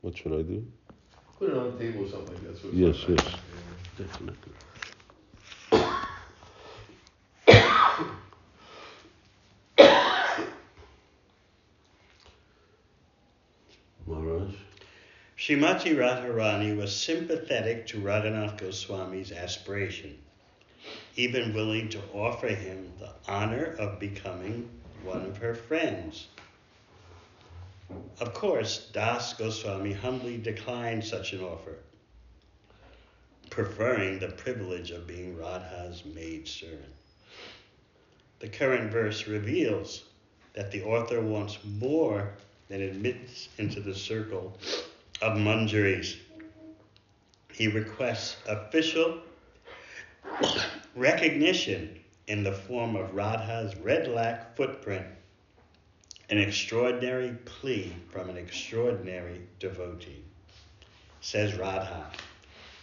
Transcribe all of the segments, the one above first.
What should I do? Put it on the table or something like that. So it's Yes, not- yes. Definitely. Maharaj? Srimati Radharani was sympathetic to Raghunath Goswami's aspiration, even willing to offer him the honor of becoming one of her friends. Of course, Das Goswami humbly declined such an offer, preferring the privilege of being Radha's maidservant. The current verse reveals that the author wants more than admits into the circle of Manjaris. He requests official recognition in the form of Radha's red lac footprint, an extraordinary plea from an extraordinary devotee. Says Radha,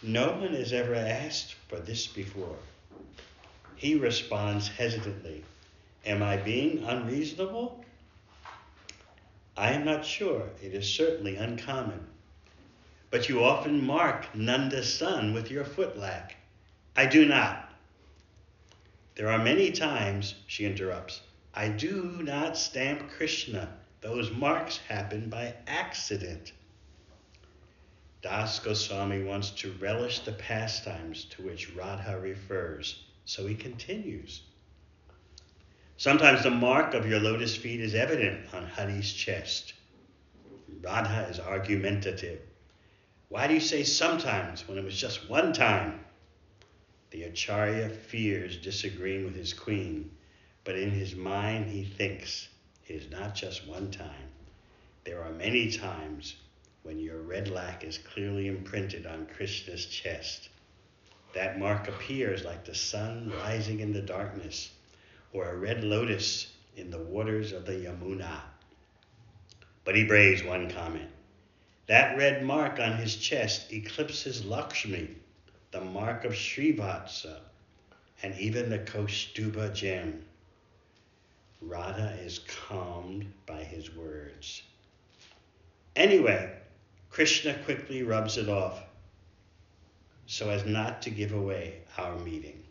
no one has ever asked for this before. He responds hesitantly, Am I being unreasonable? I am not sure. It is certainly uncommon. But you often mark Nanda's son with your footlac. I do not. There are many times, she interrupts, I do not stamp Krishna. Those marks happen by accident. Das Goswami wants to relish the pastimes to which Radha refers, so he continues. Sometimes the mark of your lotus feet is evident on Hari's chest. Radha is argumentative. Why do you say sometimes when it was just one time? The Acharya fears disagreeing with his queen, but in his mind he thinks it is not just one time. There are many times when your red lac is clearly imprinted on Krishna's chest. That mark appears like the sun rising in the darkness or a red lotus in the waters of the Yamuna. But he braves one comment. That red mark on his chest eclipses Lakshmi, the mark of Srivatsa, and even the Kaustubha gem. Radha is calmed by his words. Anyway, Krishna quickly rubs it off so as not to give away our meeting.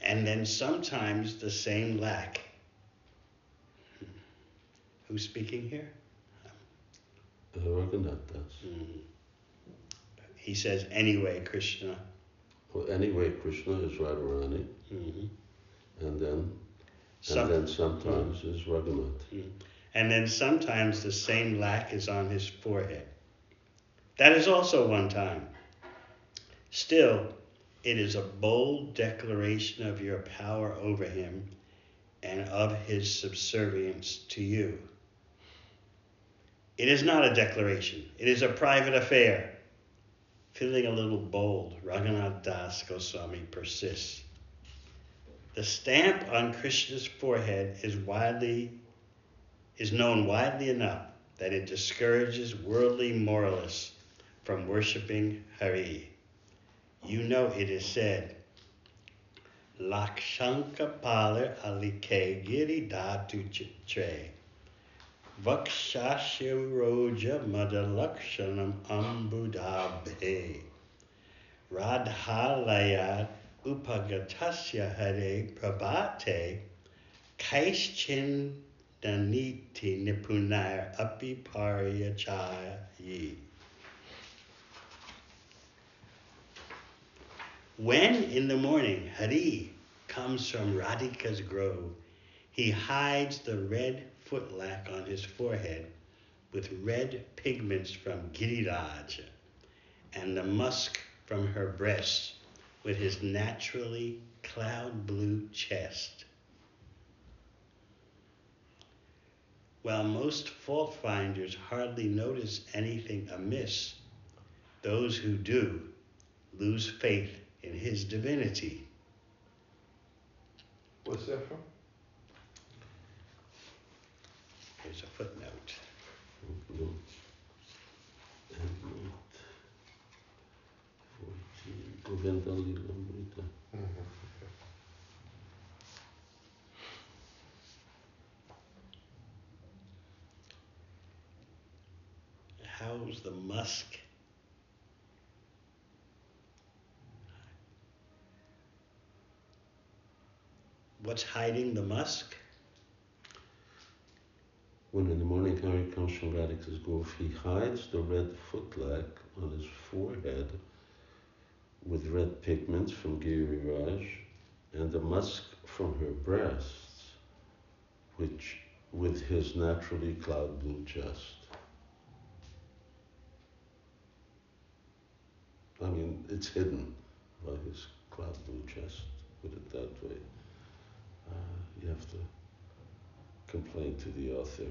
And then sometimes the same lac. Who's speaking here? Raghunath Das. Mm. He says, anyway, Krishna. Well, anyway, Krishna is Radharani, Mhm. and then Some- and then sometimes is Raghunath. Mm. and then sometimes the same lac is on his forehead. That is also one time. Still, it is a bold declaration of your power over him and of his subservience to you. It is not a declaration, it is a private affair. Feeling a little bold, Raghunath Das Goswami persists. The stamp on Krishna's forehead is widely is known widely enough that it discourages worldly moralists from worshiping Hari. You know it is said, Lakshanka palar alike giri datu chitre. Vakshasya roja madalakshanam ambudabhe. Radhalaya upagatasya hare prabhate kaischin daniti nipunar api paryachayi. When in the morning Hari comes from Radhika's grove, he hides the red footlac on his forehead with red pigments from Giriraj and the musk from her breasts with his naturally cloud blue chest. While most fault finders hardly notice anything amiss, those who do lose faith in his divinity. What's that from? Here's a footnote. No. And not 14. Govinda Lilamrita. house the musk. What's hiding the musk? When in the morning Hari comes from Radhika's Grove, he hides the red footlac on his forehead with red pigments from Giriraj and the musk from her breasts, which with his naturally cloud blue chest. I mean, it's hidden by his cloud blue chest, put it that way. Uh, you have to complain to the author.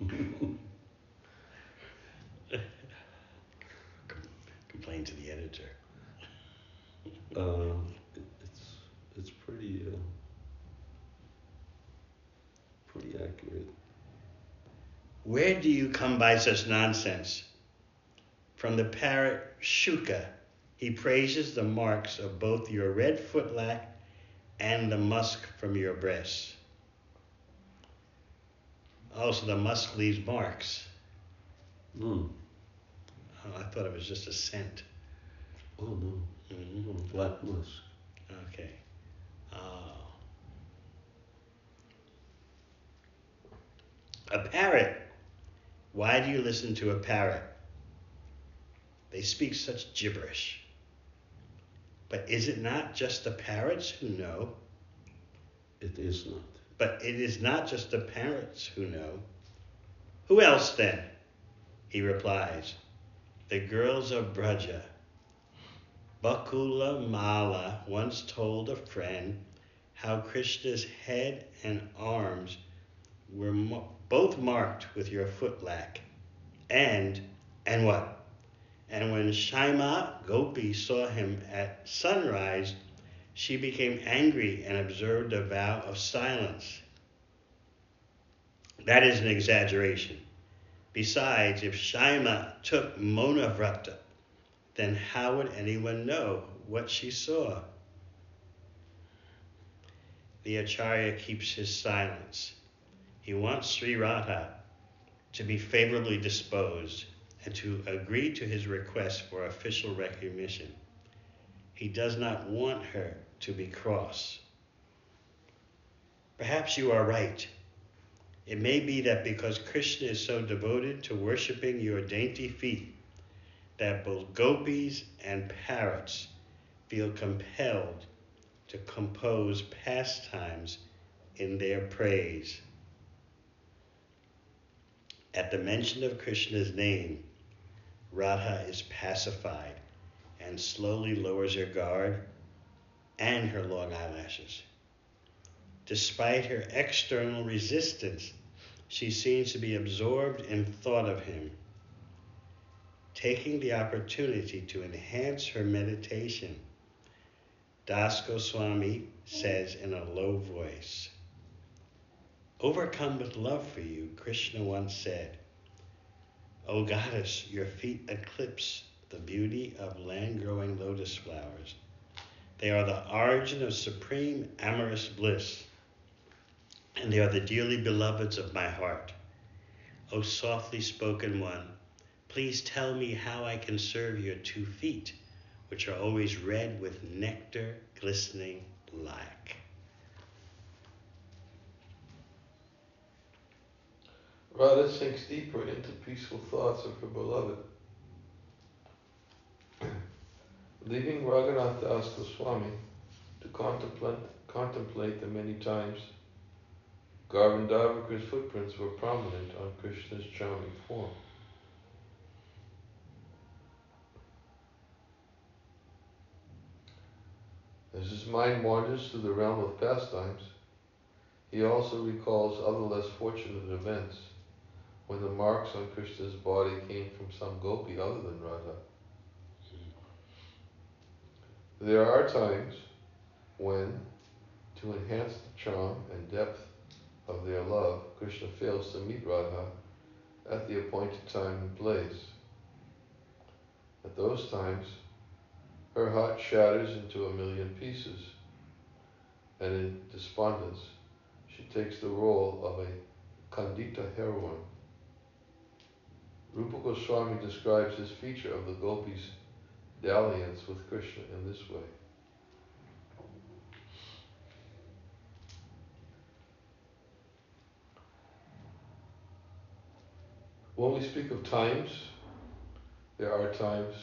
Complain to the editor. Uh, it, it's it's pretty uh, pretty accurate. Where do you come by such nonsense? From the parrot Shuka, he praises the marks of both your red footlac and the musk from your breasts. Also, the musk leaves marks. Mm. I thought it was just a scent. Oh no. Mm, black musk. Okay. Oh. A parrot. Why do you listen to a parrot? They speak such gibberish. But is it not just the parrots who know? It is not. But it is not just the parrots who know. Who else then? He replies, The girls of Braja. Bakula Mala once told a friend how Krishna's head and arms were mo- both marked with your footlac. And, and what? And when Shaima Gopi saw him at sunrise, she became angry and observed a vow of silence. That is an exaggeration. Besides, if Shaima took Monavrata, then how would anyone know what she saw? The Acharya keeps his silence. He wants Sri Radha to be favorably disposed and to agree to his request for official recognition. He does not want her to be cross. Perhaps you are right. It may be that because Krishna is so devoted to worshiping your dainty feet, that both gopis and parrots feel compelled to compose pastimes in their praise. At the mention of Krishna's name, Radha is pacified and slowly lowers her guard and her long eyelashes. Despite her external resistance, she seems to be absorbed in thought of him, taking the opportunity to enhance her meditation. Das Goswami says in a low voice, Overcome with love for you, Krishna once said, O goddess, your feet eclipse the beauty of land growing lotus flowers. They are the origin of supreme amorous bliss, and they are the dearly beloveds of my heart. O softly spoken one, please tell me how I can serve your two feet, which are always red with nectar glistening lac. Radha sinks deeper into peaceful thoughts of her beloved. Leaving Raghunath Das Goswami to contemplate, contemplate the many times Gandharvika's footprints were prominent on Krishna's charming form. As his mind wanders to the realm of pastimes, he also recalls other less fortunate events when the marks on Krishna's body came from some gopi other than Radha. There are times when, to enhance the charm and depth of their love, Krishna fails to meet Radha at the appointed time and place. At those times, her heart shatters into a million pieces, and in despondence, she takes the role of a Kandita heroine. Rupa Goswami describes this feature of the gopis' dalliance with Krishna in this way. When we speak of times, there are times.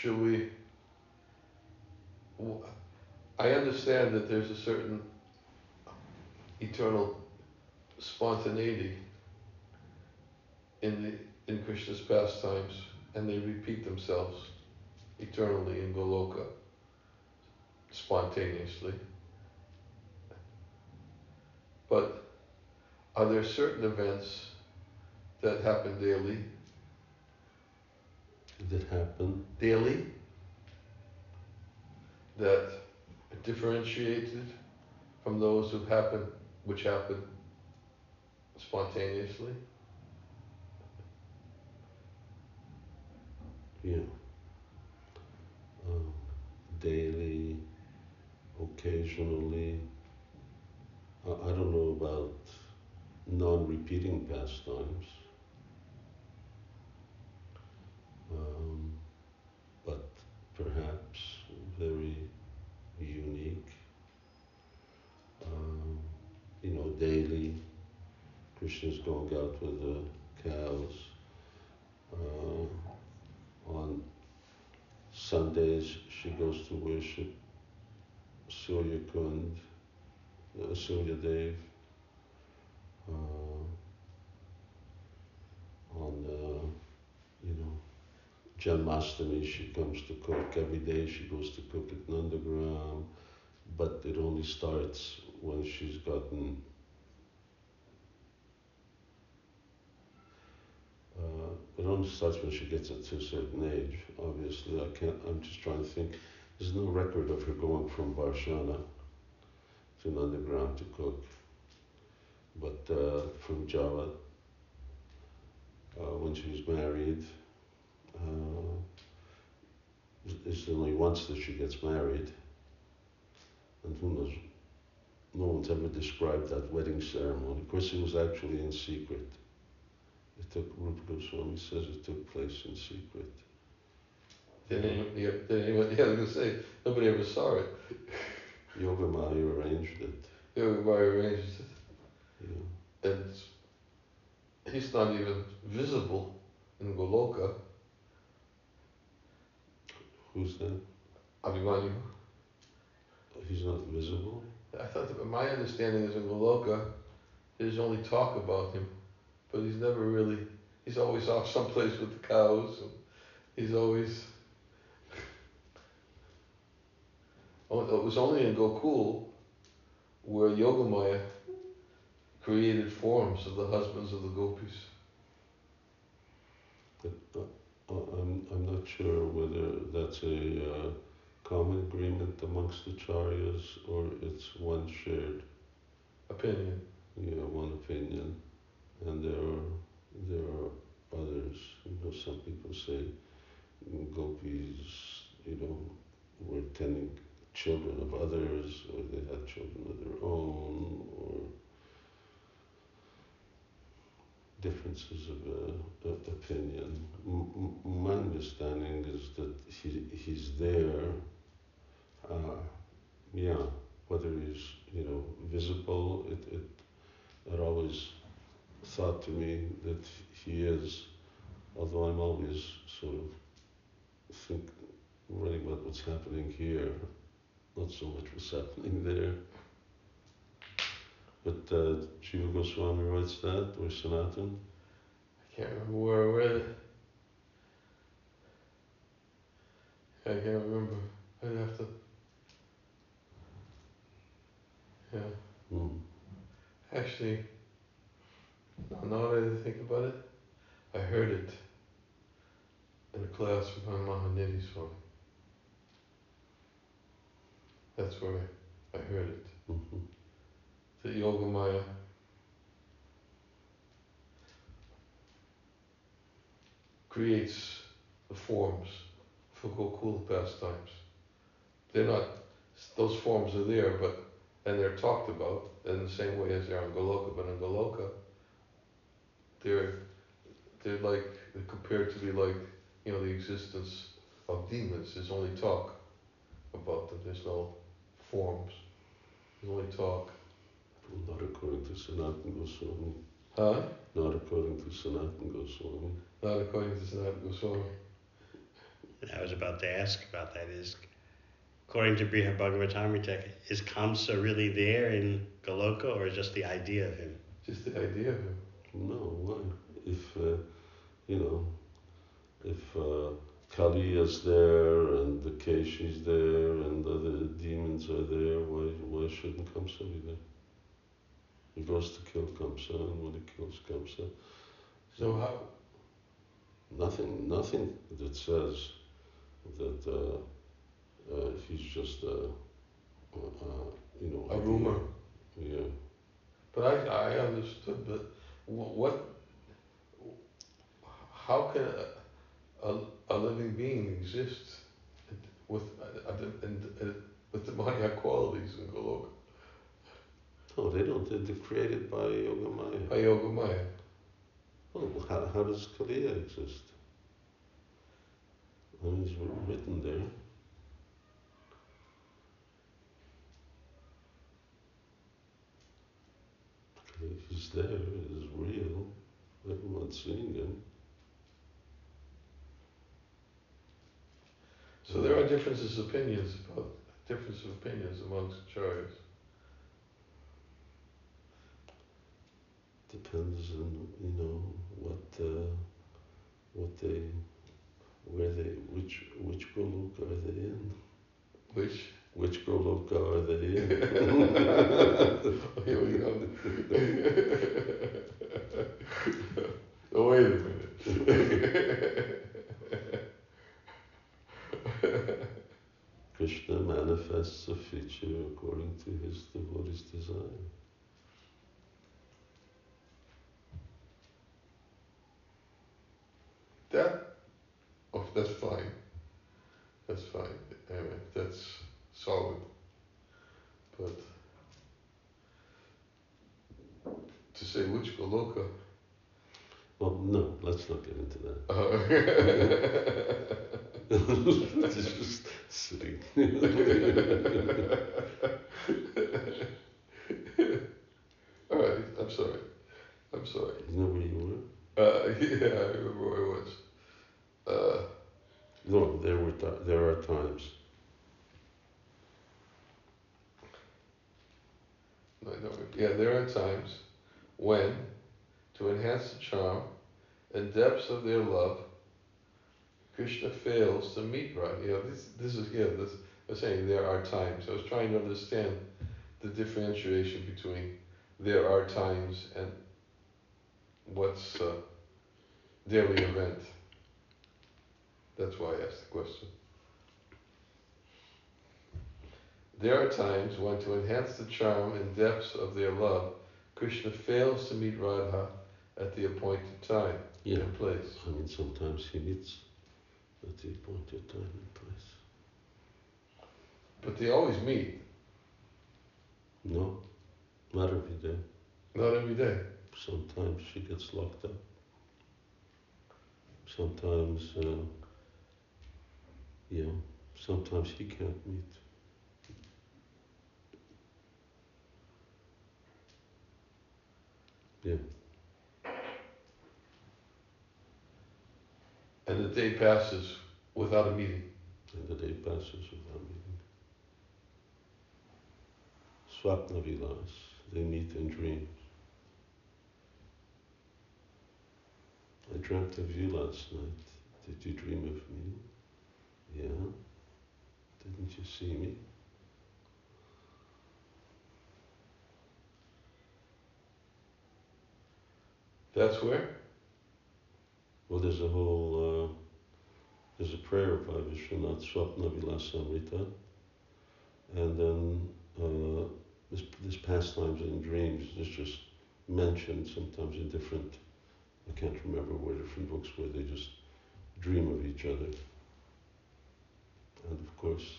Should we? I understand that there's a certain eternal spontaneity in the in Krishna's pastimes, and they repeat themselves eternally in Goloka, spontaneously. But are there certain events that happen daily? That happen daily? That differentiated from those who happen, which happen spontaneously? Yeah. Um, daily, occasionally. I, I don't know about non-repeating pastimes. Um, but perhaps very unique. Um, you know, daily, Krishna's going out with the cows. Uh, on Sundays, she goes to worship Surya Kund, uh, Surya Dev. Uh, on, uh, you know, Janmashtami, she comes to cook. Every day she goes to cook at Nandagram, but it only starts when she's gotten Uh, it only starts when she gets to a certain age. Obviously, I can't. I'm just trying to think. There's no record of her going from Varshana to Nandagram to cook. But uh, from Java, uh, when she was married, uh, it's only once that she gets married. And who knows, no one's ever described that wedding ceremony. Of course, it was actually in secret. It took, Rupa Goswami says it took place in secret. Did anyone, yeah, did anyone, yeah, I was gonna say, nobody ever saw it. Yoga Maya arranged it. Yoga Maya arranged it. Yeah. And he's not even visible in Goloka. Who's that? Abhimanyu. He's not visible? I thought, that my understanding is in Goloka, there's only talk about him, but he's never really, he's always off someplace with the cows, and he's always, Oh, it was only in Gokul where Yogamaya created forms of the husbands of the gopis. But, I'm, I'm not sure whether that's a uh, common agreement amongst the Charyas or it's one shared, Opinion. yeah, one opinion. And there are, there are others, you know, some people say gopis, you know, were tending children of others, or they had children of their own, or differences of uh, opinion. M- my understanding is that he, he's there, uh, yeah, whether he's, you know, visible, it, it, it always thought to me that he is, although I'm always sort of think, worrying about what's happening here, not so much what's happening there. But uh, Jiva Goswami writes that, or Sanatan. I can't remember where I read it. I can't remember. I'd have to. Yeah. Mm. Actually, now that I think about it, I heard it in a class from Mahanidhi Swami. That's where I heard it. Mm-hmm. The Yoga Maya. creates the forms for Gokula pastimes. They're not, those forms are there, but and they're talked about in the same way as they are in Goloka, but in Goloka, they're they're like they're compared to be like you know the existence of demons. There's only talk about them. There's no forms. There's only talk. Not according to Sanatana Goswami. Huh? Not according to Sanatana Goswami. Not according to Sanatana Goswami. I was about to ask about that. Is according to Brihad Bhagavatamrita, is Kamsa really there in Goloka or just the idea of him? Just the idea of him. No, why? If, uh, you know, if uh, Kali is there and the Keshi's there and other demons are there, why, why shouldn't Kamsa be there? He goes to kill Kamsa, and when he kills Kamsa, So how? nothing, nothing that says that uh, uh, he's just a, uh, uh, you know, A idea. rumor. Yeah. But I, I understood that wh- what, how can a, a, a living being exist with a, a, and, uh, with demoniac qualities in Goloka? No, they don't. They're, they're created by Yogamaya. A Yoga Maya. Well, how, how does Kaliya exist? I mean, it's written there. If he's there, he's real. Everyone's seeing him. So there are differences of opinions about difference of opinions amongst acharyas. Depends on you know what uh, what they where they which which golok are they in? Which Which golok are they in? here we go. oh wait a minute. Krishna manifests a feature according to his devotee's desire. That, oh, that's fine. That's fine. Anyway, that's solid. But to say which Goloka, Well, no, let's not get into that. uh, it's just sitting. all right, I'm sorry. I'm sorry. Isn't that where you were? Uh, yeah, I remember where I was. Uh, No, there were ti- there are times. I. Yeah, there are times when, to enhance the charm and depths of their love, Krishna fails to meet Radha. You know, this this is yeah. This I'm saying there are times. I was trying to understand the differentiation between there are times and what's a daily event. That's why I asked the question. There are times when, to enhance the charm and depths of their love, Krishna fails to meet Radha at the appointed time Yeah. and place. I mean, sometimes he meets at the appointed time and place. But they always meet, No, not every day. not every day. Sometimes she gets locked up. Sometimes, uh, yeah, sometimes he can't meet. Yeah, And the day passes without a meeting. and the day passes without meeting. Swapna Vilas, they meet in dreams. I dreamt of you last night. Did you dream of me? Yeah. Didn't you see me? That's where? Well, there's a whole, uh, there's a prayer by Vishwanath Swapna Vilasamrita, and then uh, this, this pastimes in dreams is just mentioned sometimes in different, I can't remember where different books where they just dream of each other. And of course,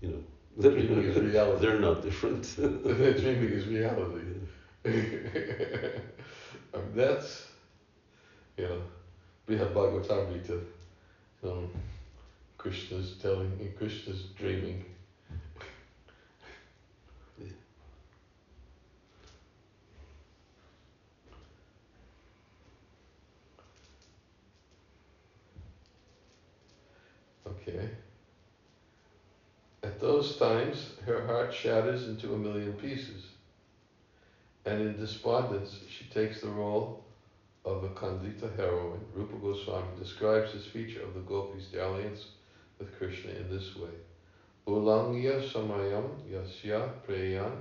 you know, They're, Dreaming is reality. they're not different. Dreaming is reality. I mean, that's, you know, Brihad Bhagavatamrita, um, Krishna's telling, Krishna's dreaming. Okay. At those times, her heart shatters into a million pieces, and in despondence, she takes the role of a Kandita heroine. Rupa Goswami describes this feature of the gopis' dalliance with Krishna in this way. Ulangya samayam yasya preyan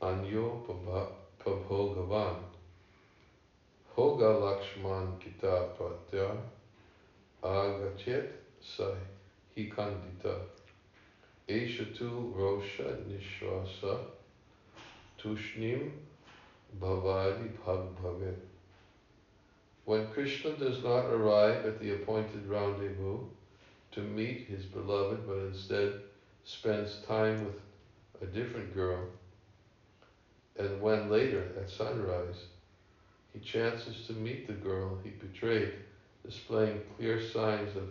anyo prabhogavan hoga lakshman kita pratya agachet sai hikandita Eshatu Rosha Nishwasa Tushnim Bhavadi Bhagbhavet. When Krishna does not arrive at the appointed rendezvous to meet his beloved, but instead spends time with a different girl, and when later at sunrise he chances to meet the girl he betrayed, displaying clear signs of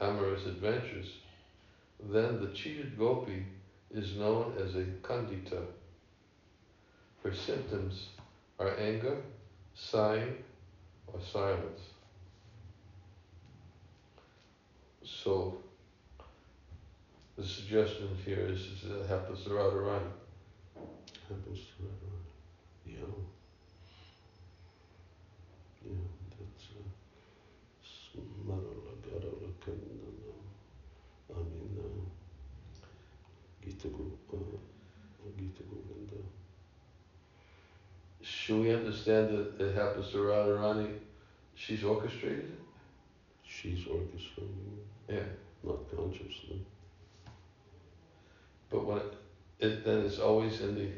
amorous adventures, then the cheated gopi is known as a kandita. Her symptoms are anger, sighing, or silence. So, the suggestion here is, is that it happens to Radharani. Happens to. Yeah. Yeah, that's uh, Smarala Garala Kandana. I mean, uh, Gita, Go- uh, Gita Govinda. Should we understand that it happens to Radharani? She's orchestrated it? She's orchestrating, Yeah. not consciously. But when it, it then it's always in the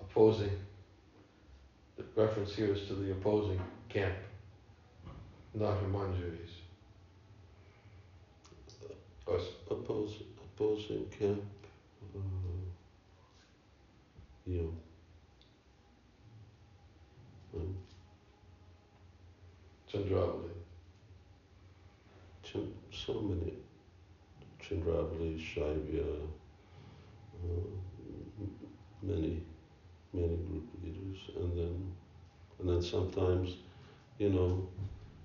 opposing. The reference here is to the opposing camp, not her manjaris. Or s- opposing camp. Uh, yeah. Chandravali. So many Chandravali, Shaivya, uh, many, many group leaders, and then, and then sometimes, you know,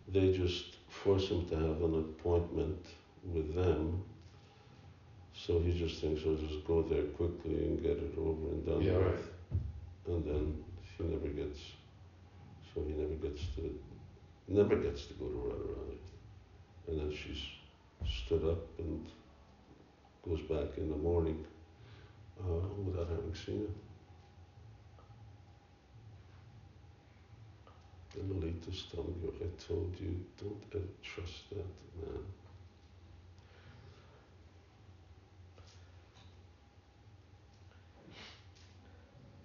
they just force him to have an appointment with them. So he just thinks, I'll just go there quickly and get it over and done Yeah, with. right. And then he never gets, so he never gets to, never gets to go to Radharani. And then she's stood up and goes back in the morning uh, without having seen him. And Lalita's telling you, I told you, don't ever trust that man.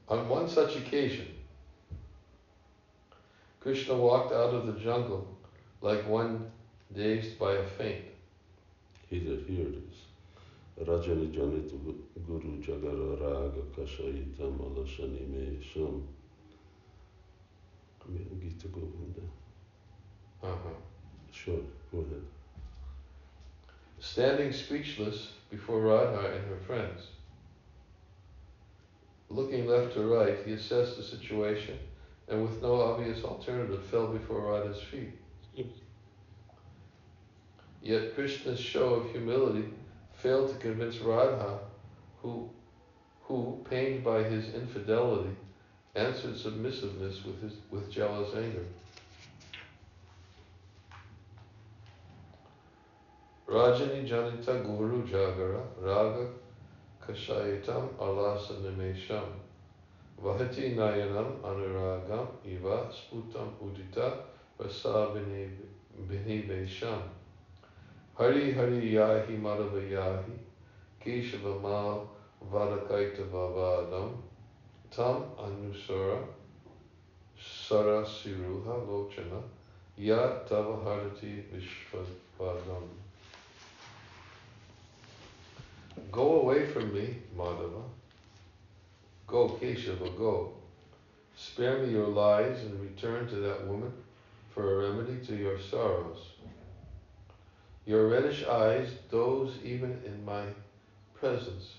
On one such occasion, Krishna walked out of the jungle like one dazed by a faint. He Here, here it is. Rajani Janit Guru Jagara Raga Kashayita Malashani Me Sham. Gita Govinda. Uh-huh. Sure, go ahead. Standing speechless before Radha and her friends. Looking left to right, he assessed the situation and with no obvious alternative fell before Radha's feet. Yet Krishna's show of humility failed to convince Radha, who, who, pained by his infidelity, answered submissiveness with, his, with jealous anger. Rajani Janita Guru Jagara Raga Kashayitam Alasa Nimesham Vahati Nayanam Anuragam Iva Sputam Udita Vasa Hari Hari Yahi Madhava Yahi Keshava Vadakaita Vavadam Tam Anusara Sara Siruha Lochana Ya Vishvadam Go away from me, Madhava. Go, Keshava, go. Spare me your lies and return to that woman for a remedy to your sorrows. Your reddish eyes doze even in my presence,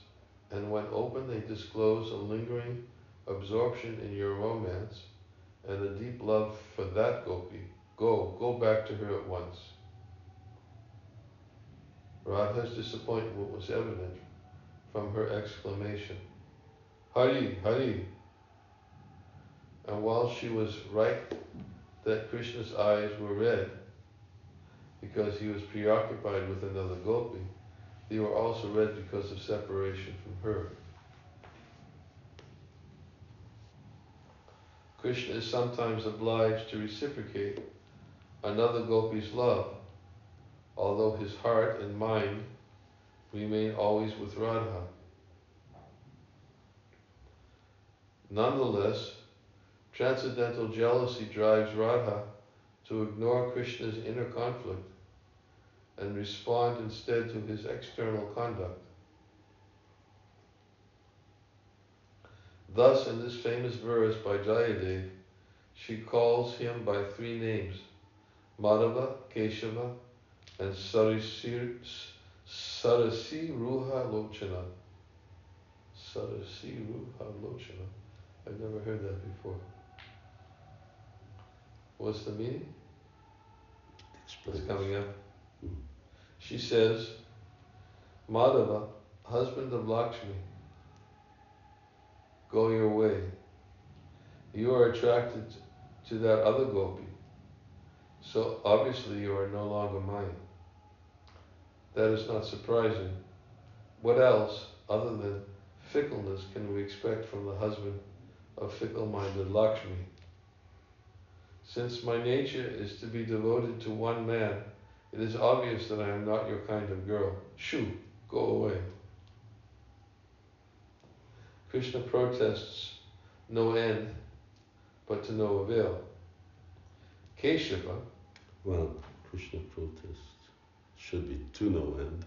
and when open they disclose a lingering absorption in your romance and a deep love for that gopi. Go, go back to her at once. Radha's disappointment was evident from her exclamation, Hari, Hari. And while she was right that Krishna's eyes were red because he was preoccupied with another gopi, they were also red because of separation from her. Krishna is sometimes obliged to reciprocate another gopi's love, although his heart and mind remain always with Radha. Nonetheless, transcendental jealousy drives Radha to ignore Krishna's inner conflict and respond instead to his external conduct. Thus, in this famous verse by Jayadev, she calls him by three names Madhava, Keshava, and Sarasi, Sarasi Ruha Lochana. Sarasi Ruha Lochana. I've never heard that before. What's the meaning? It's coming up. Hmm. She says, Madhava, husband of Lakshmi, go your way. You are attracted to that other gopi. So obviously you are no longer mine. That is not surprising. What else, other than fickleness, can we expect from the husband of fickle-minded Lakshmi? Since my nature is to be devoted to one man, it is obvious that I am not your kind of girl. Shoo, go away. Krishna protests no end, but to no avail. Keshava. Well, Krishna protests should be to no end.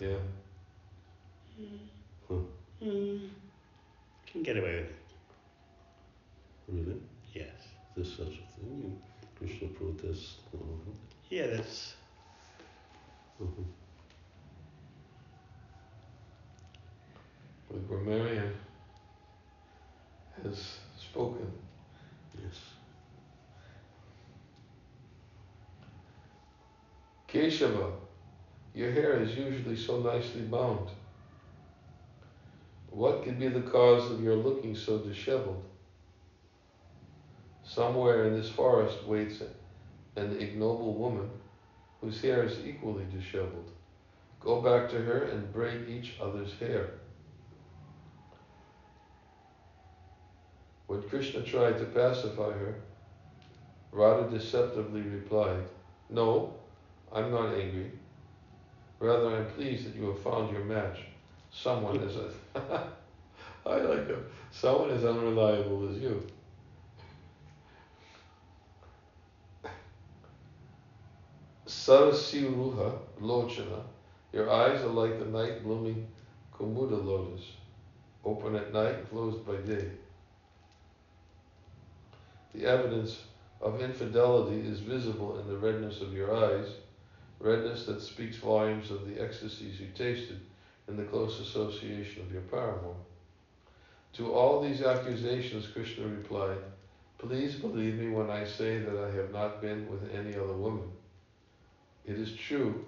And yeah. Huh. Mm. Can get away with it. Really? Yes. There's such a thing. You Krishna protests no end. Yeah, that's. Mm-hmm. But Grammarian has spoken. Yes. Keshava, your hair is usually so nicely bound. What could be the cause of your looking so disheveled? Somewhere in this forest waits an ignoble woman whose hair is equally disheveled. Go back to her and braid each other's hair. When Krishna tried to pacify her, Radha deceptively replied, No, I'm not angry. Rather, I'm pleased that you have found your match. Someone as I like him. Someone as unreliable as you. Sarasiruha Lochana, your eyes are like the night blooming Kumuda lotus, open at night, closed by day. The evidence of infidelity is visible in the redness of your eyes, redness that speaks volumes of the ecstasies you tasted in the close association of your paramour. To all these accusations, Krishna replied, Please believe me when I say that I have not been with any other woman. It is true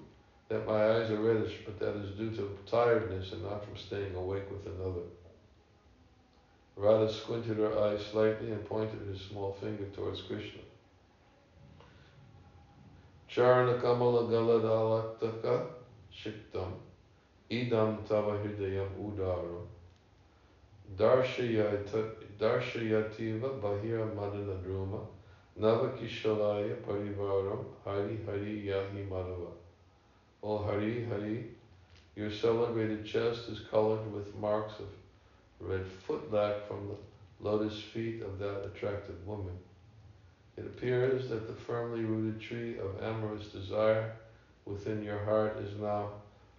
that my eyes are reddish, but that is due to tiredness and not from staying awake with another. Radha squinted her eyes slightly and pointed her small finger towards Krishna. Charana Kamala Galadalaktaka Shiktam Idam Tava Hridayam Udaro Darshayativa Bahira Madana Druma Navakishalaya Parivaram Hari Hari Yahi Madhava. O Hari Hari, your celebrated chest is colored with marks of red footlac from the lotus feet of that attractive woman. It appears that the firmly rooted tree of amorous desire within your heart is now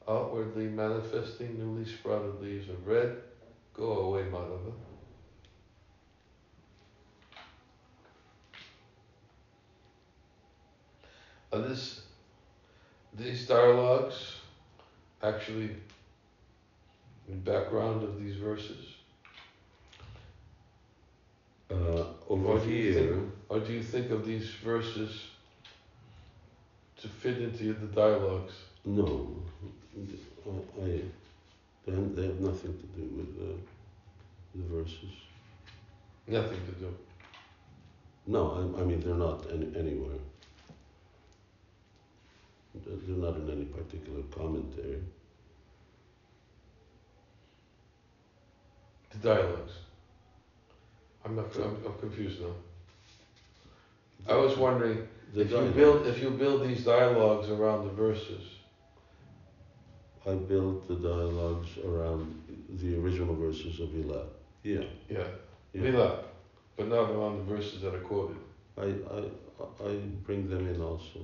outwardly manifesting newly sprouted leaves of red. Go away, Madhava. Are this these dialogues actually the background of these verses? Uh, over Or here, think- Or do you think of these verses to fit into the dialogues? no, I, I they, have, they have nothing to do with the, the verses. Nothing to do. No, I, I mean they're not any, anywhere. They're not in any particular commentary. The dialogues. I'm not. I'm, I'm confused now. I was wondering The if you build if you build these dialogues around the verses. I built the dialogues around the original verses of Ilat. Yeah, Yeah. yeah. Lila, but not around the verses that are quoted. I, I, I bring them in also.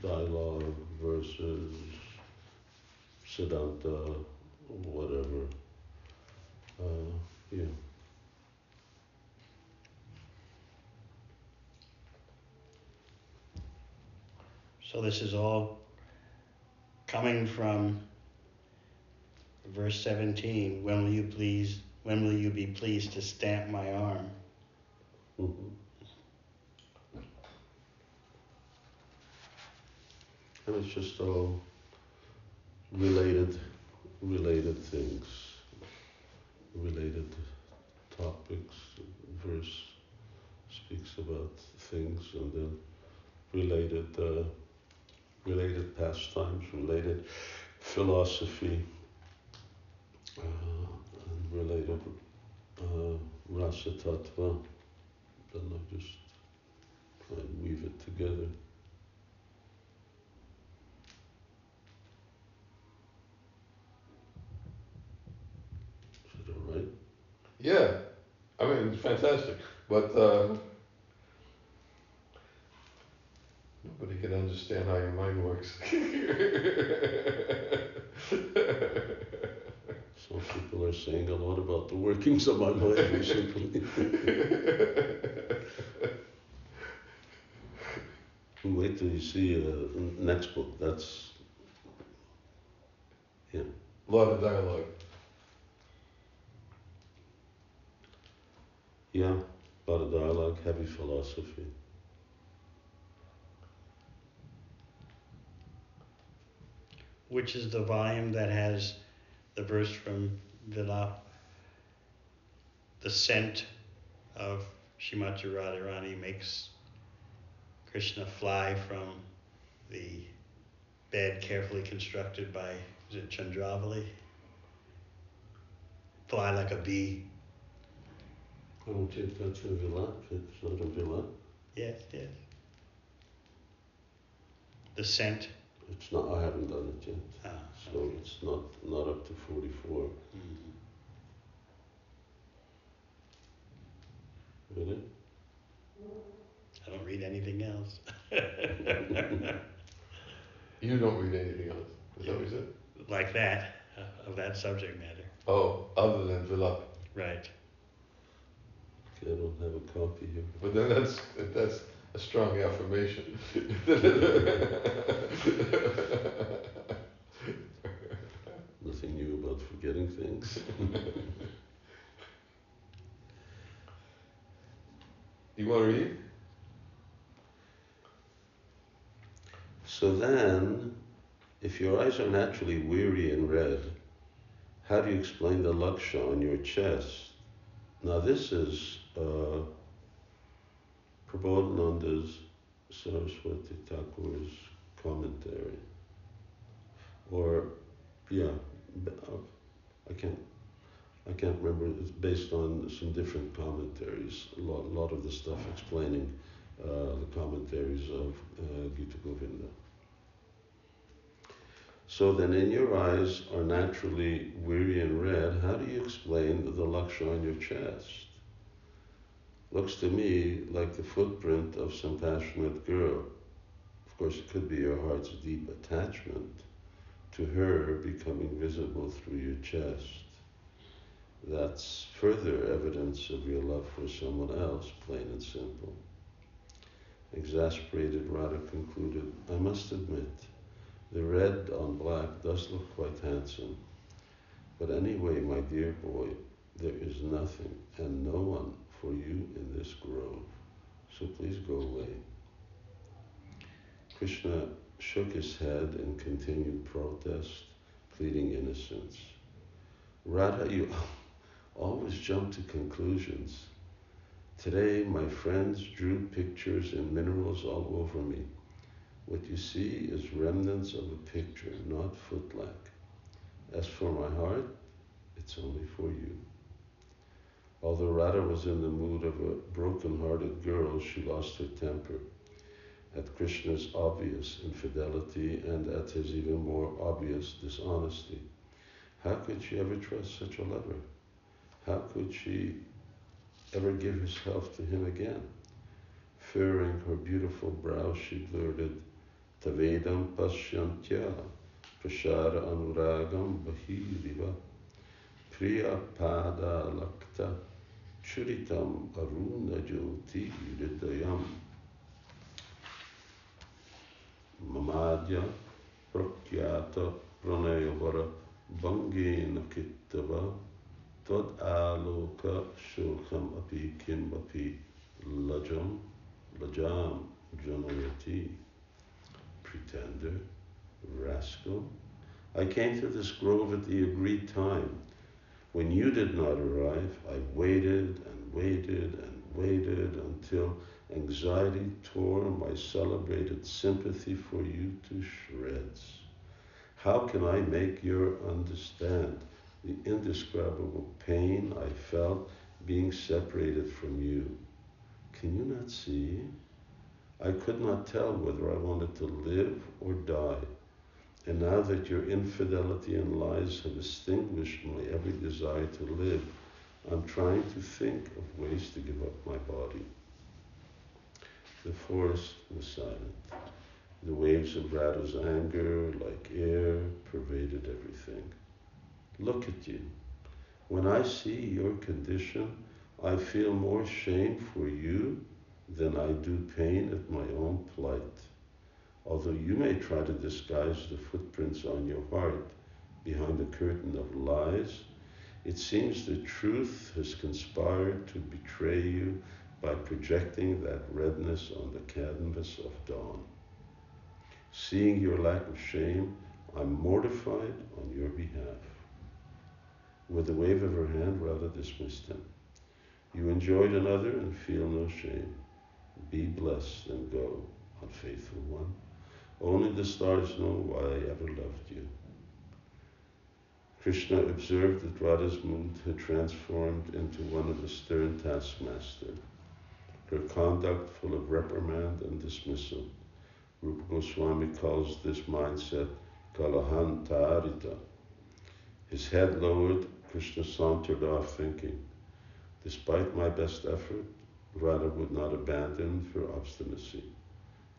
Dialogue verses, Siddhanta, whatever. Uh, yeah. So this is all coming from verse 17. When will you please? When will you be pleased to stamp my arm? Mhm. And it's just all related, related things, related topics. Verse speaks about things, and then related, uh, related pastimes, related philosophy, uh, and related uh, rasa tattva. Then I just try and weave it together. Is it all right? Yeah, I mean it's fantastic, but uh, nobody can understand how your mind works. Some people are saying a lot about the workings of my mind recently. Wait till you see uh, next book. That's yeah. A lot of dialogue. yeah, a lot of dialogue, heavy philosophy. Which is the volume that has the verse from Vila, the scent of Shrimati Radharani makes Krishna fly from the bed carefully constructed by, is it Chandravali? Fly like a bee. I don't think that's a villa. It's not a villa. Yes, yes. The scent. It's not. I haven't done it yet, Ah, so okay. it's not not up to forty-four. Mhm. Really? I don't read anything else. You don't read anything else. Is that what you said? like that, of that subject matter. Oh, other than Vilap. Right. Okay, I don't have a copy here. But then that's that's a strong affirmation. Nothing new about forgetting things. you want to read? So then, if your eyes are naturally weary and red, how do you explain the laksha on your chest? Now this is uh, Prabodhananda's Saraswati Thakur's commentary. Or, yeah, uh, I can't, I can't remember. It's based on some different commentaries. A lot, lot of the stuff explaining uh, the commentaries of uh, Gita Govinda. So then, in your eyes are naturally weary and red. How do you explain the laksha on your chest? Looks to me like the footprint of some passionate girl. Of course, it could be your heart's deep attachment to her becoming visible through your chest. That's further evidence of your love for someone else, plain and simple. Exasperated Radha concluded, I must admit, the red on black does look quite handsome. But anyway, my dear boy, there is nothing and no one for you in this grove. So please go away. Krishna shook his head and continued protest, pleading innocence. Radha, you always jump to conclusions. Today, my friends drew pictures and minerals all over me. What you see is remnants of a picture, not footlac. As for my heart, it's only for you. Although Radha was in the mood of a broken-hearted girl, she lost her temper at Krishna's obvious infidelity and at his even more obvious dishonesty. How could she ever trust such a lover? How could she ever give herself to him again? Furrowing her beautiful brow, she blurted, Tavedam pasyantya prashara anuragam bahiriva priya pada lakta churitam aruna jyoti hridayam mamadya prakyata pranayavara bangena kittava. Tad aloka shokham api kim api lajam lajam janayati. Pretender rascal. I came to this grove at the agreed time. When you did not arrive, I waited and waited and waited until Anxiety tore my celebrated sympathy for you to shreds. How can I make you understand the indescribable pain I felt being separated from you? Can you not see? I could not tell whether I wanted to live or die. And now that your infidelity and lies have extinguished my every desire to live, I'm trying to think of ways to give up my body. The forest was silent. The waves of Radha's anger, like air, pervaded everything. Look at you. When I see your condition, I feel more shame for you than I do pain at my own plight. Although you may try to disguise the footprints on your heart behind a curtain of lies, it seems the truth has conspired to betray you by projecting that redness on the canvas of dawn. Seeing your lack of shame, I'm mortified on your behalf. With a wave of her hand, Radha dismissed him. You enjoyed another and feel no shame. Be blessed and go, unfaithful one. Only the stars know why I ever loved you. Krishna observed that Radha's mood had transformed into one of a stern taskmaster her conduct full of reprimand and dismissal. Rupa Goswami calls this mindset Kalahantarita. His head lowered, Krishna sauntered off thinking, despite my best effort, Radha would not abandon her obstinacy.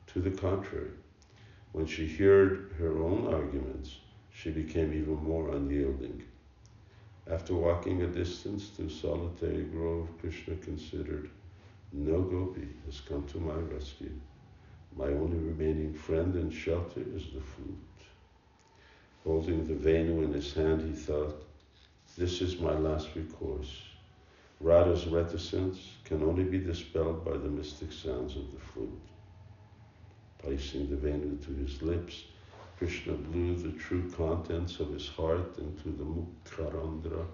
To the contrary, when she heard her own arguments, she became even more unyielding. After walking a distance to a solitary grove, Krishna considered, no gopi has come to my rescue. My only remaining friend and shelter is the flute. Holding the Venu in his hand, he thought, This is my last recourse. Radha's reticence can only be dispelled by the mystic sounds of the flute. Placing the Venu to his lips, Krishna blew the true contents of his heart into the mukharandhra,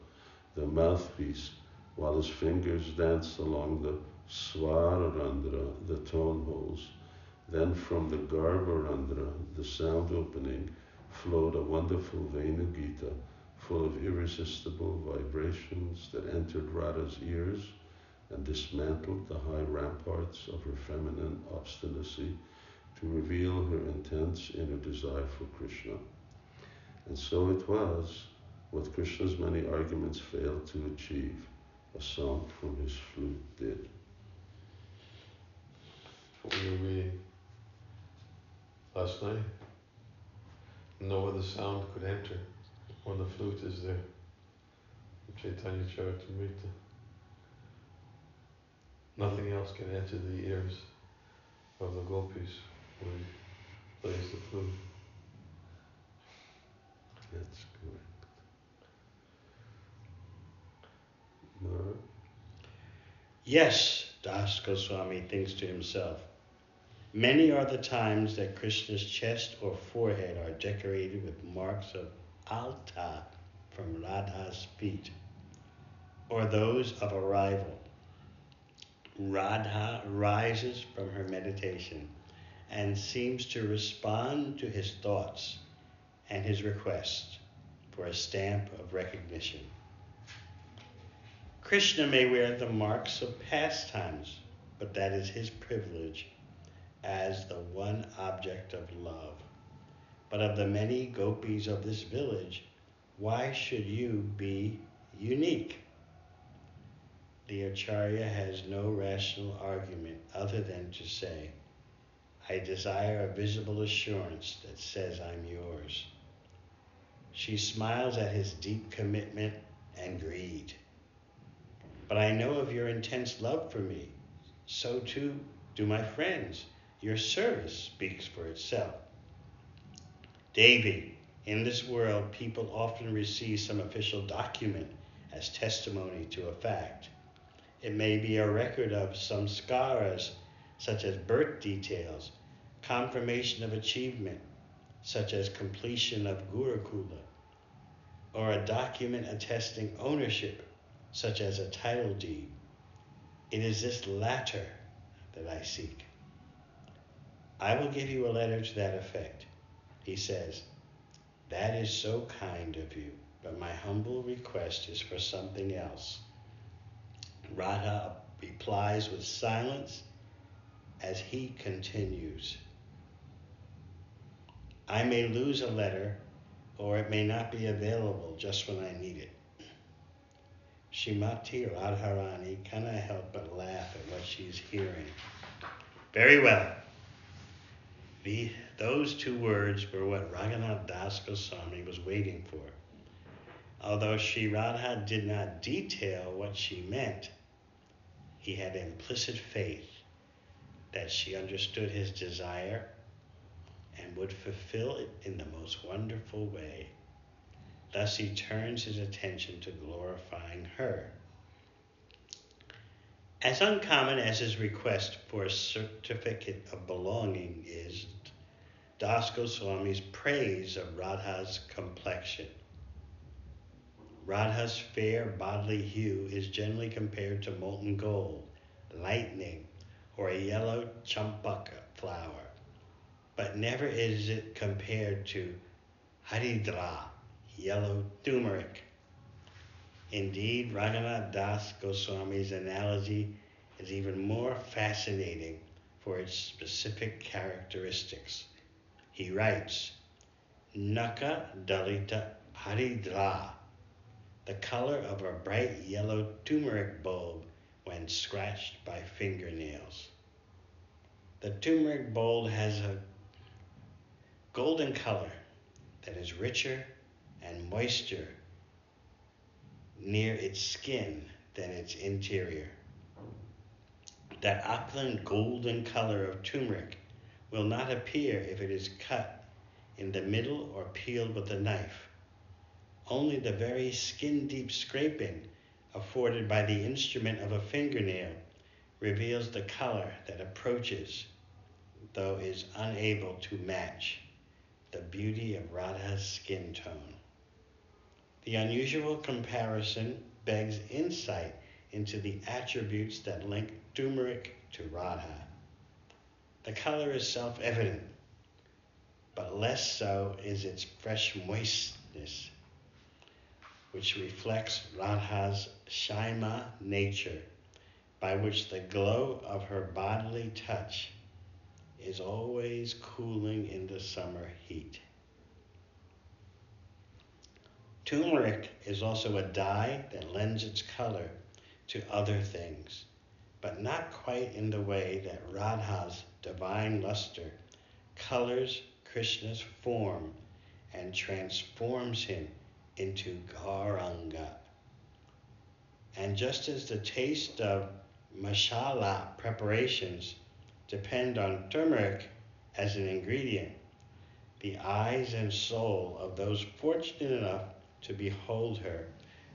the mouthpiece, while his fingers danced along the Svararandhra, the tone holes. Then from the Garbharandhra, the sound opening, flowed a wonderful Venu Gita full of irresistible vibrations that entered Radha's ears and dismantled the high ramparts of her feminine obstinacy to reveal her intense inner desire for Krishna. And so it was what Krishna's many arguments failed to achieve, a song from his flute did we were reading. last night. No other sound could enter when the flute is there. Chaitanya Charitamrita. Nothing else can enter the ears of the gopis the. That's correct. Mara? Yes, Das Goswami thinks to himself. Many are the times that Krishna's chest or forehead are decorated with marks of alta from Radha's feet, or those of arrival. Radha rises from her meditation and seems to respond to his thoughts and his request for a stamp of recognition. Krishna may wear the marks of pastimes, but that is his privilege as the one object of love. But of the many gopis of this village, why should you be unique? The Acharya has no rational argument other than to say, I desire a visible assurance that says I'm yours. She smiles at his deep commitment and greed. But I know of your intense love for me. So too do my friends. Your service speaks for itself. Devi, in this world, people often receive some official document as testimony to a fact. It may be a record of samskaras, such as birth details, confirmation of achievement, such as completion of Gurukula, or a document attesting ownership, such as a title deed. It is this latter that I seek. I will give you a letter to that effect. He says, That is so kind of you, but my humble request is for something else. Radha replies with silence as he continues. I may lose a letter, or it may not be available just when I need it. Shrimati Radharani cannot help but laugh at what she's hearing. Very well. The, those two words were what Raghunath Das Goswami was waiting for. Although Sri Radha did not detail what she meant, he had implicit faith that she understood his desire and would fulfill it in the most wonderful way. Thus he turns his attention to glorifying her. As uncommon as his request for a certificate of belonging is, Das Goswami's praise of Radha's complexion. Radha's fair bodily hue is generally compared to molten gold, lightning, or a yellow champaka flower, but never is it compared to haridra, yellow turmeric. Indeed, Raghunath Das Goswami's analogy is even more fascinating for its specific characteristics. He writes, Naka Dalita Haridra, the color of a bright yellow turmeric bulb when scratched by fingernails. The turmeric bulb has a golden color that is richer and moister near its skin than its interior. That opulent golden color of turmeric will not appear if it is cut in the middle or peeled with a knife. Only the very skin deep scraping afforded by the instrument of a fingernail reveals the color that approaches, though is unable to match, the beauty of Radha's skin tone. The unusual comparison begs insight into the attributes that link turmeric to Radha. The color is self evident, but less so is its fresh moistness, which reflects Radha's Shaima nature, by which the glow of her bodily touch is always cooling in the summer heat. Turmeric is also a dye that lends its color to other things, but not quite in the way that Radha's divine luster colors Krishna's form and transforms him into Gauranga. And just as the taste of masala preparations depend on turmeric as an ingredient, the eyes and soul of those fortunate enough to behold her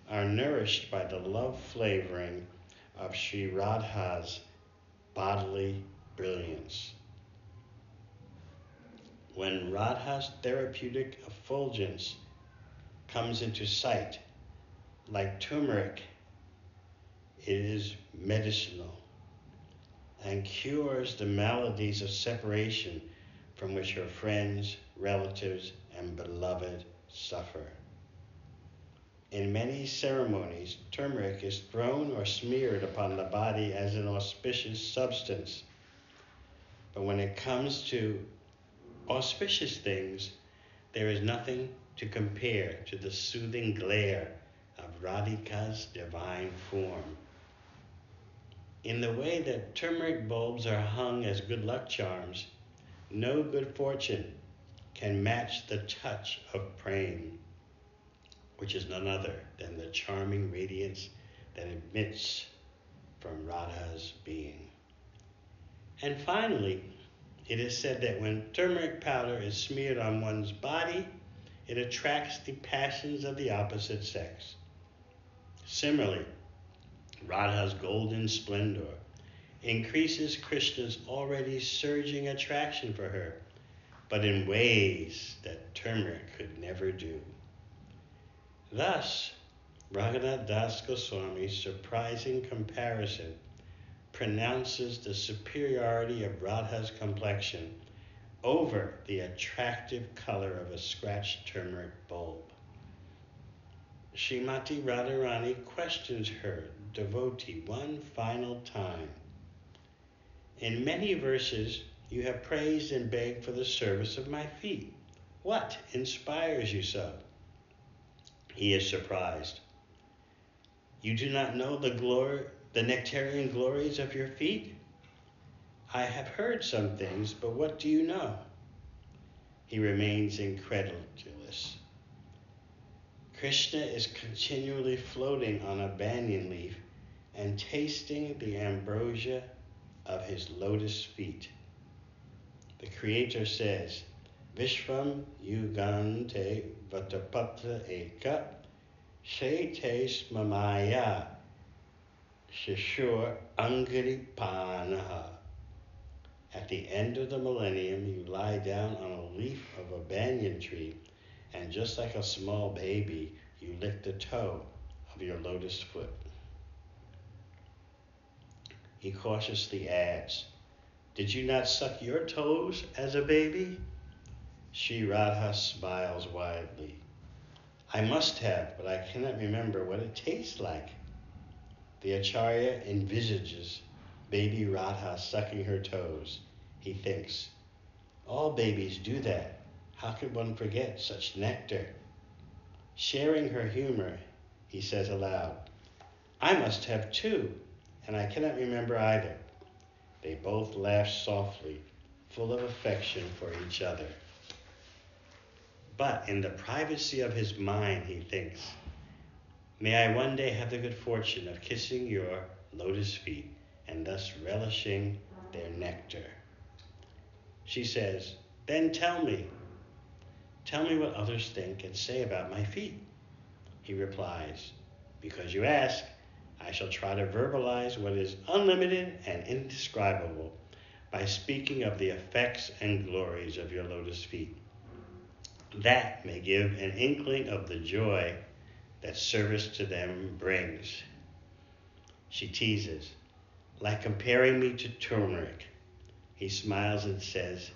are nourished by the love flavoring of Sri Radha's bodily brilliance. When Radha's therapeutic effulgence comes into sight, like turmeric, it is medicinal and cures the maladies of separation from which her friends, relatives, and beloved suffer. In many ceremonies, turmeric is thrown or smeared upon the body as an auspicious substance. But when it comes to auspicious things, there is nothing to compare to the soothing glare of Radhika's divine form. In the way that turmeric bulbs are hung as good luck charms, no good fortune can match the touch of prem, which is none other than the charming radiance that emits from Radha's being. And finally, it is said that when turmeric powder is smeared on one's body, it attracts the passions of the opposite sex. Similarly, Radha's golden splendor increases Krishna's already surging attraction for her, but in ways that turmeric could never do. Thus, Raghunath Das Goswami's surprising comparison pronounces the superiority of Radha's complexion over the attractive color of a scratched turmeric bulb. Srimati Radharani questions her devotee one final time. In many verses, you have praised and begged for the service of my feet. What inspires you so? He is surprised. You do not know the glory, the nectarian glories of your feet? I have heard some things, but what do you know? He remains incredulous. Krishna is continually floating on a banyan leaf and tasting the ambrosia of his lotus feet. The Creator says, Vishvam Yugante Vatapatra Eka Shete Smamaya Shishur Angaripanaha. At the end of the millennium, you lie down on a leaf of a banyan tree and just like a small baby, you lick the toe of your lotus foot. He cautiously adds, Did you not suck your toes as a baby? Sri Radha smiles widely. I must have, but I cannot remember what it tastes like. The Acharya envisages baby Radha sucking her toes. He thinks, All babies do that. How could one forget such nectar? Sharing her humor, he says aloud, I must have two, and I cannot remember either. They both laugh softly, full of affection for each other. But in the privacy of his mind, he thinks, May I one day have the good fortune of kissing your lotus feet and thus relishing their nectar. She says, Then tell me, Tell me what others think and say about my feet. He replies, Because you ask, I shall try to verbalize what is unlimited and indescribable by speaking of the effects and glories of your lotus feet. That may give an inkling of the joy that service to them brings. She teases, like comparing me to turmeric. He smiles and says,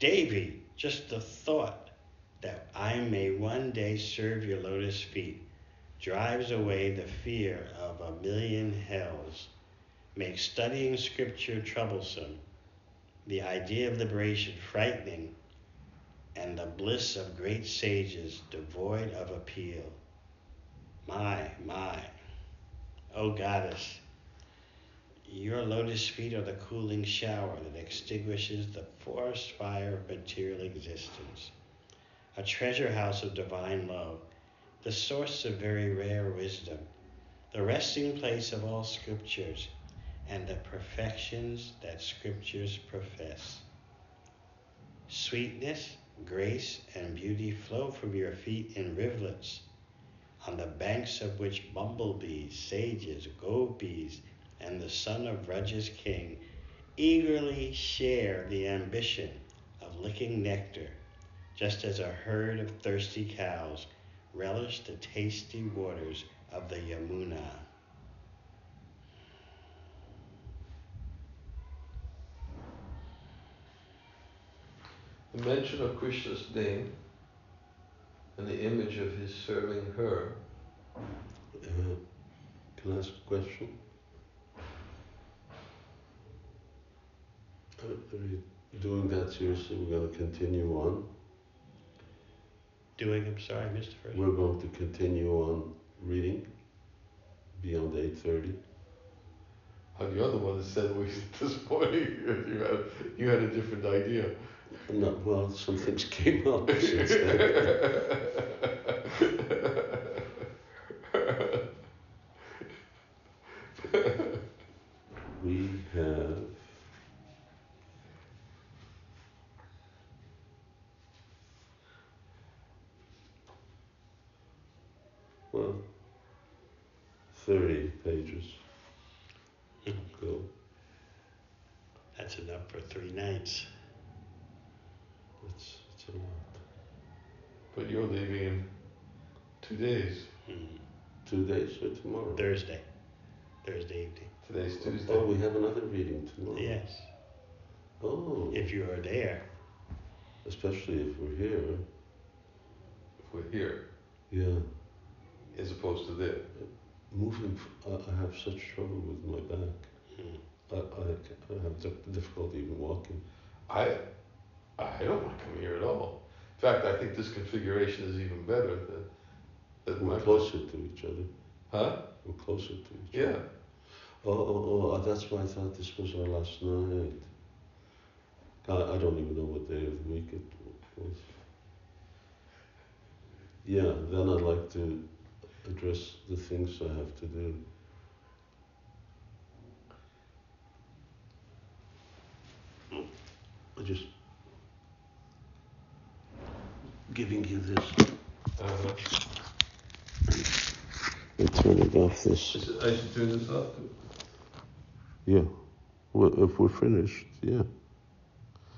Devi, just the thought that I may one day serve your lotus feet drives away the fear of a million hells, makes studying scripture troublesome, the idea of liberation frightening, and the bliss of great sages devoid of appeal. My, my, O goddess, Your lotus feet are the cooling shower that extinguishes the forest fire of material existence, a treasure house of divine love, the source of very rare wisdom, the resting place of all scriptures, and the perfections that scriptures profess. Sweetness, grace, and beauty flow from your feet in rivulets, on the banks of which bumblebees, sages, gopis, and the son of Vraja's king eagerly share the ambition of licking nectar, just as a herd of thirsty cows relish the tasty waters of the Yamuna. The mention of Krishna's name and the image of his serving her. Uh, can I ask a question? Are you doing that seriously? We're going to continue on. Doing, I'm sorry, Mr. First. We're going to continue on reading beyond 8:30. Oh, you're the one that said we this morning you had you had a different idea. No, well, some things came up since then. we have well 30 pages go That's enough for three nights. it's, it's a lot but you're leaving in two days. Hmm. two days or tomorrow Thursday. Thursday evening. Today's Tuesday. oh we have another reading tomorrow Yes. oh If you are there. especially if we're here If we're here, yeah as opposed to there. Moving I have such trouble with my back Hmm. I, I, I have difficulty even walking I I don't want to come here at all. In fact, I think this configuration is even better than we're my closer to each other Huh? we're closer to each Yeah. other oh, oh, oh that's why I thought this was our last night I, I don't even know what day of the week it was yeah then I'd like to address the things I have to do I'm just giving you this. Uh-huh. I'm turning off this. Is it- I should turn this off. Yeah. Well, if we're finished, yeah.